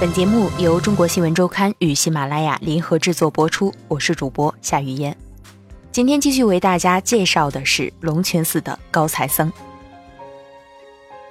本节目由中国新闻周刊与喜马拉雅联合制作播出，我是主播夏雨嫣。今天继续为大家介绍的是龙泉寺的高才僧。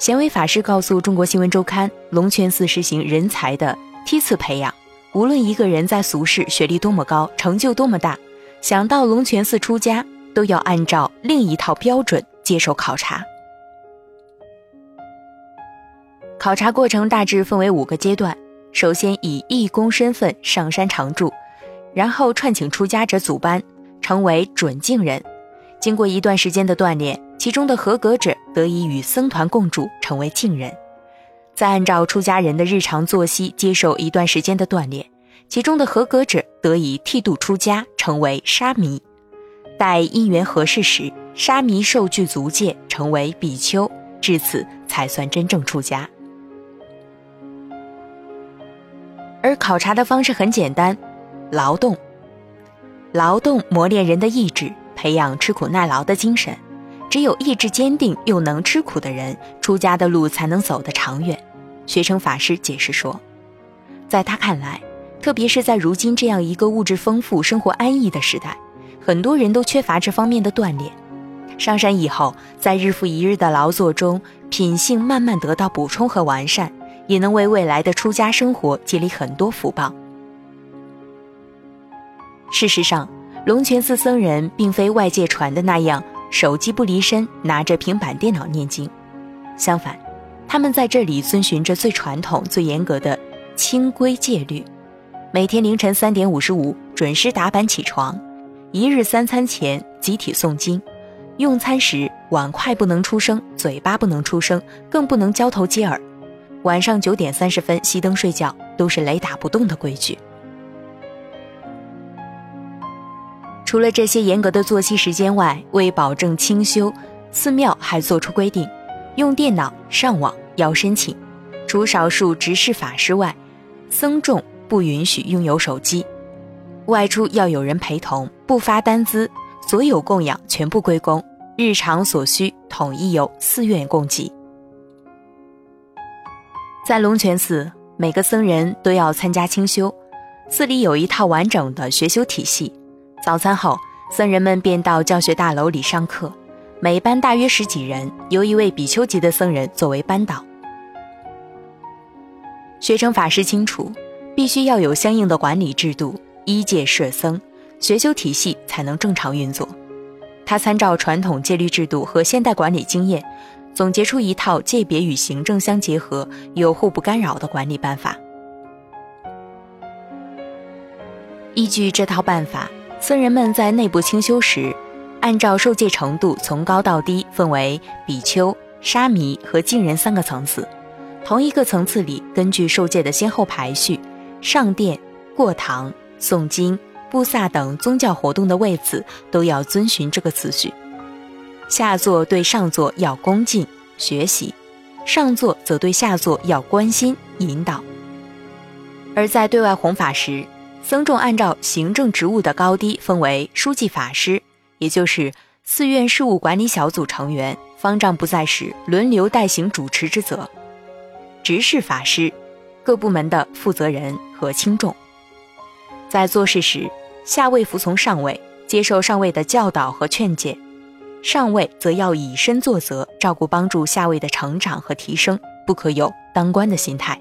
贤威法师告诉中国新闻周刊，龙泉寺实行人才的梯次培养，无论一个人在俗世学历多么高，成就多么大，想到龙泉寺出家，都要按照另一套标准接受考察。考察过程大致分为五个阶段：首先以义工身份上山常住，然后串请出家者组班，成为准净人。经过一段时间的锻炼，其中的合格者得以与僧团共住，成为净人。再按照出家人的日常作息接受一段时间的锻炼，其中的合格者得以剃度出家，成为沙弥。待因缘合适时，沙弥受具足戒，成为比丘，至此才算真正出家。而考察的方式很简单，劳动。劳动磨练人的意志，培养吃苦耐劳的精神。只有意志坚定又能吃苦的人，出家的路才能走得长远。学成法师解释说，在他看来，特别是在如今这样一个物质丰富、生活安逸的时代，很多人都缺乏这方面的锻炼。上山以后，在日复一日的劳作中，品性慢慢得到补充和完善。也能为未来的出家生活积累很多福报。事实上，龙泉寺僧人并非外界传的那样手机不离身，拿着平板电脑念经。相反，他们在这里遵循着最传统、最严格的清规戒律：每天凌晨三点五十五准时打板起床，一日三餐前集体诵经，用餐时碗筷不能出声，嘴巴不能出声，更不能交头接耳。晚上九点三十分熄灯睡觉，都是雷打不动的规矩。除了这些严格的作息时间外，为保证清修，寺庙还做出规定：用电脑上网要申请，除少数执事法师外，僧众不允许拥有手机。外出要有人陪同，不发单资，所有供养全部归公，日常所需统一由寺院供给。在龙泉寺，每个僧人都要参加清修。寺里有一套完整的学修体系。早餐后，僧人们便到教学大楼里上课。每班大约十几人，由一位比丘级的僧人作为班导。学成法师清楚，必须要有相应的管理制度，依戒设僧，学修体系才能正常运作。他参照传统戒律制度和现代管理经验。总结出一套界别与行政相结合、又互不干扰的管理办法。依据这套办法，僧人们在内部清修时，按照受戒程度从高到低分为比丘、沙弥和净人三个层次。同一个层次里，根据受戒的先后排序，上殿、过堂、诵经、布萨等宗教活动的位次都要遵循这个次序。下座对上座要恭敬学习，上座则对下座要关心引导。而在对外弘法时，僧众按照行政职务的高低分为书记法师，也就是寺院事务管理小组成员，方丈不在时轮流代行主持之责；执事法师，各部门的负责人和轻重。在做事时，下位服从上位，接受上位的教导和劝诫。上位则要以身作则，照顾帮助下位的成长和提升，不可有当官的心态。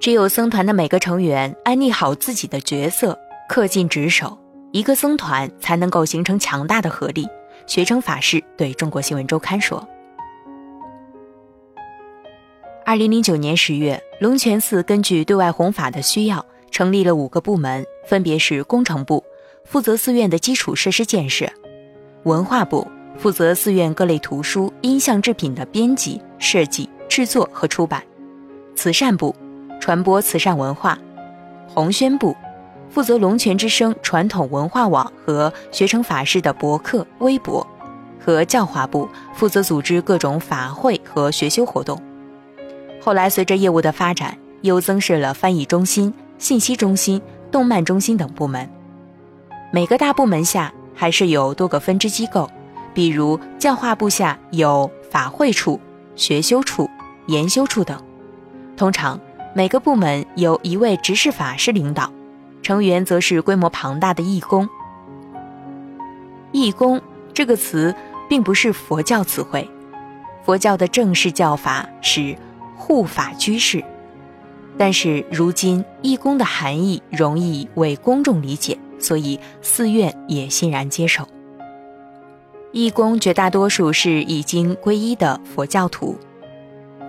只有僧团的每个成员安立好自己的角色，恪尽职守，一个僧团才能够形成强大的合力。学成法师对中国新闻周刊说：“二零零九年十月，龙泉寺根据对外弘法的需要，成立了五个部门，分别是工程部，负责寺院的基础设施建设。”文化部负责寺院各类图书、音像制品的编辑、设计、制作和出版；慈善部传播慈善文化；红宣部负责龙泉之声传统文化网和学成法师的博客、微博；和教化部负责组织各种法会和学修活动。后来随着业务的发展，又增设了翻译中心、信息中心、动漫中心等部门。每个大部门下。还是有多个分支机构，比如教化部下有法会处、学修处、研修处等。通常，每个部门由一位执事法师领导，成员则是规模庞大的义工。义工这个词并不是佛教词汇，佛教的正式叫法是护法居士。但是如今义工的含义容易为公众理解，所以寺院也欣然接受。义工绝大多数是已经皈依的佛教徒，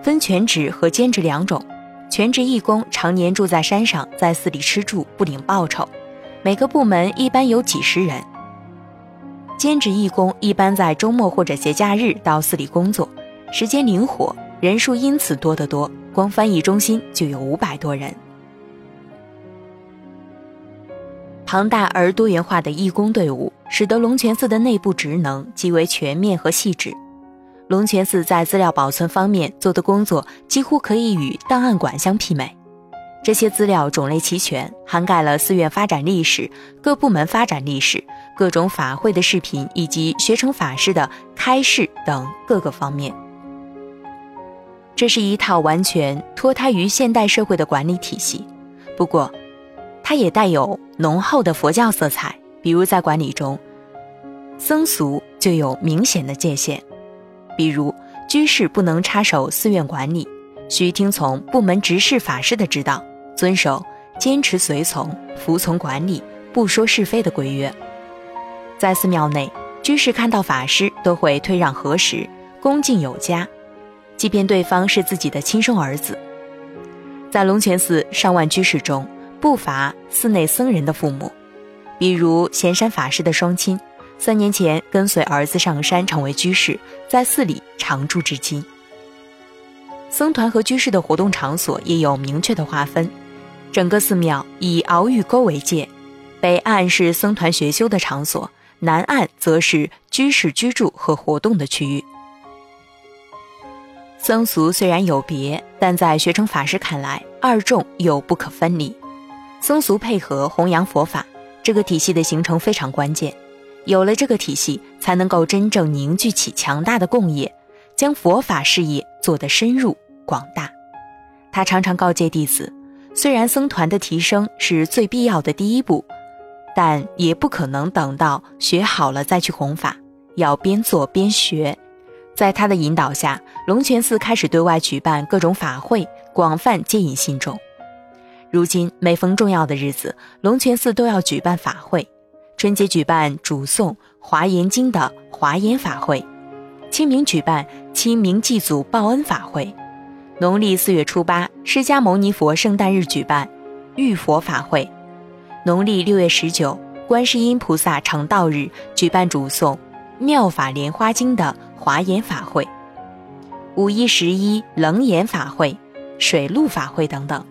分全职和兼职两种。全职义工常年住在山上，在寺里吃住，不领报酬。每个部门一般有几十人。兼职义工一般在周末或者节假日到寺里工作，时间灵活，人数因此多得多。光翻译中心就有五百多人。庞大而多元化的义工队伍，使得龙泉寺的内部职能极为全面和细致。龙泉寺在资料保存方面做的工作几乎可以与档案馆相媲美。这些资料种类齐全，涵盖了寺院发展历史、各部门发展历史、各种法会的视频以及学成法师的开示等各个方面。这是一套完全脱胎于现代社会的管理体系，不过，它也带有浓厚的佛教色彩。比如在管理中，僧俗就有明显的界限。比如，居士不能插手寺院管理，需听从部门执事法师的指导，遵守坚持随从、服从管理、不说是非的规约。在寺庙内，居士看到法师都会退让合十，恭敬有加，即便对方是自己的亲生儿子。在龙泉寺上万居士中，不乏寺内僧人的父母，比如贤山法师的双亲。三年前跟随儿子上山成为居士，在寺里常住至今。僧团和居士的活动场所也有明确的划分，整个寺庙以鳌玉沟为界，北岸是僧团学修的场所，南岸则是居士居住和活动的区域。僧俗虽然有别，但在学成法师看来，二众又不可分离。僧俗配合弘扬佛法，这个体系的形成非常关键。有了这个体系，才能够真正凝聚起强大的共业，将佛法事业做得深入广大。他常常告诫弟子，虽然僧团的提升是最必要的第一步，但也不可能等到学好了再去弘法，要边做边学。在他的引导下，龙泉寺开始对外举办各种法会，广泛接引信众。如今每逢重要的日子，龙泉寺都要举办法会。春节举办主诵《华严经》的华严法会，清明举办清明祭祖报恩法会，农历四月初八释迦牟尼佛圣诞日举办浴佛法会，农历六月十九观世音菩萨成道日举办主诵《妙法莲花经》的华严法会，五一十一楞严法会、水陆法会等等。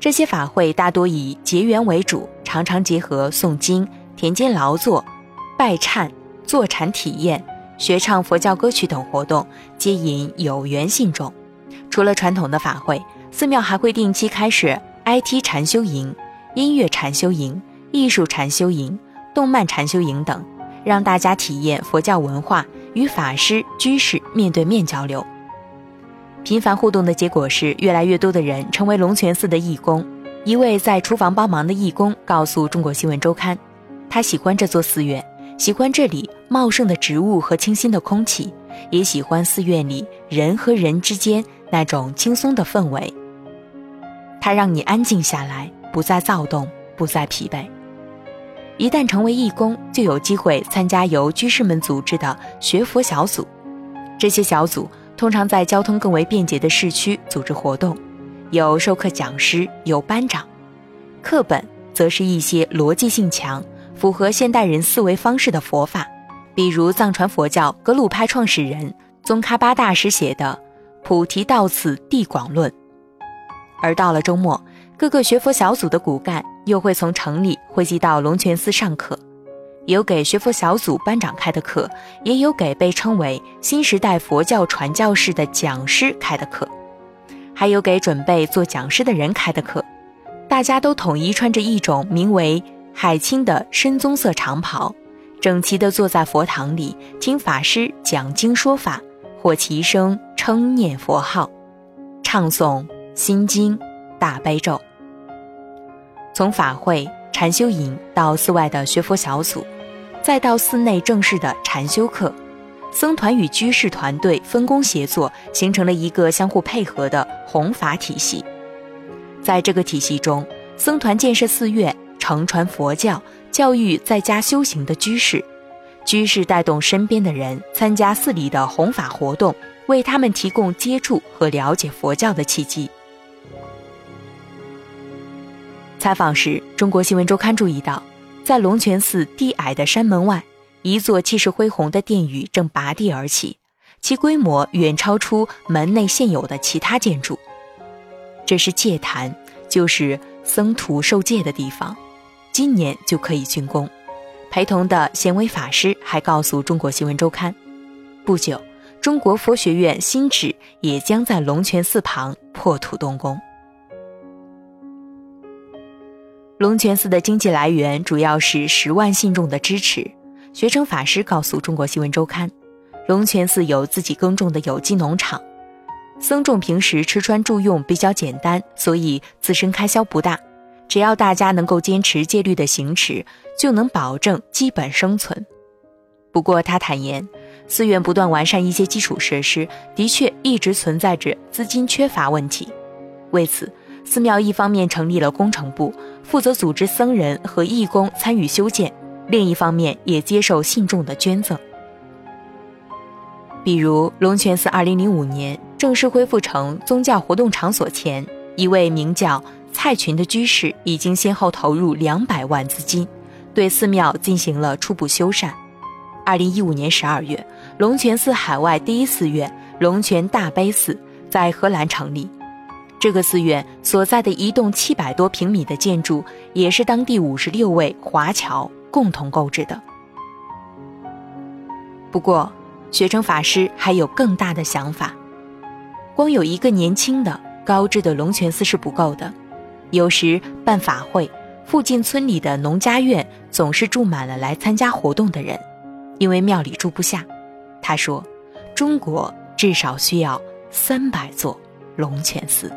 这些法会大多以结缘为主，常常结合诵经。田间劳作、拜忏、坐禅体验、学唱佛教歌曲等活动，接引有缘信众。除了传统的法会，寺庙还会定期开设 IT 禅修营、音乐禅修营、艺术禅修营、动漫禅修营等，让大家体验佛教文化，与法师、居士面对面交流。频繁互动的结果是，越来越多的人成为龙泉寺的义工。一位在厨房帮忙的义工告诉中国新闻周刊。他喜欢这座寺院，喜欢这里茂盛的植物和清新的空气，也喜欢寺院里人和人之间那种轻松的氛围。它让你安静下来，不再躁动，不再疲惫。一旦成为义工，就有机会参加由居士们组织的学佛小组。这些小组通常在交通更为便捷的市区组织活动，有授课讲师，有班长，课本则是一些逻辑性强。符合现代人思维方式的佛法，比如藏传佛教格鲁派创始人宗喀巴大师写的《菩提道次地广论》。而到了周末，各个学佛小组的骨干又会从城里汇集到龙泉寺上课，有给学佛小组班长开的课，也有给被称为新时代佛教传教士的讲师开的课，还有给准备做讲师的人开的课。大家都统一穿着一种名为。海青的深棕色长袍，整齐地坐在佛堂里听法师讲经说法，或齐声称念佛号，唱诵心经、大悲咒。从法会、禅修营到寺外的学佛小组，再到寺内正式的禅修课，僧团与居士团队分工协作，形成了一个相互配合的弘法体系。在这个体系中，僧团建设寺院，承传佛教，教育在家修行的居士；居士带动身边的人参加寺里的弘法活动，为他们提供接触和了解佛教的契机。采访时，中国新闻周刊注意到，在龙泉寺低矮的山门外，一座气势恢宏的殿宇正拔地而起，其规模远超出门内现有的其他建筑。这是戒坛，就是僧徒受戒的地方，今年就可以竣工。陪同的贤威法师还告诉中国新闻周刊，不久，中国佛学院新址也将在龙泉寺旁破土动工。龙泉寺的经济来源主要是十万信众的支持。学成法师告诉中国新闻周刊，龙泉寺有自己耕种的有机农场，僧众平时吃穿住用比较简单，所以自身开销不大。只要大家能够坚持戒律的行持，就能保证基本生存。不过他坦言，寺院不断完善一些基础设施，的确一直存在着资金缺乏问题。为此，寺庙一方面成立了工程部，负责组织僧人和义工参与修建；另一方面也接受信众的捐赠。比如龙泉寺2005年正式恢复成宗教活动场所前，一位名叫蔡群的居士已经先后投入两百万资金，对寺庙进行了初步修缮。2015年12月，龙泉寺海外第一寺院龙泉大悲寺在荷兰成立。这个寺院所在的一栋七百多平米的建筑，也是当地五十六位华侨共同购置的。不过，学成法师还有更大的想法。光有一个年轻的、高知的龙泉寺是不够的，有时办法会，附近村里的农家院总是住满了来参加活动的人，因为庙里住不下。他说：“中国至少需要三百座龙泉寺。”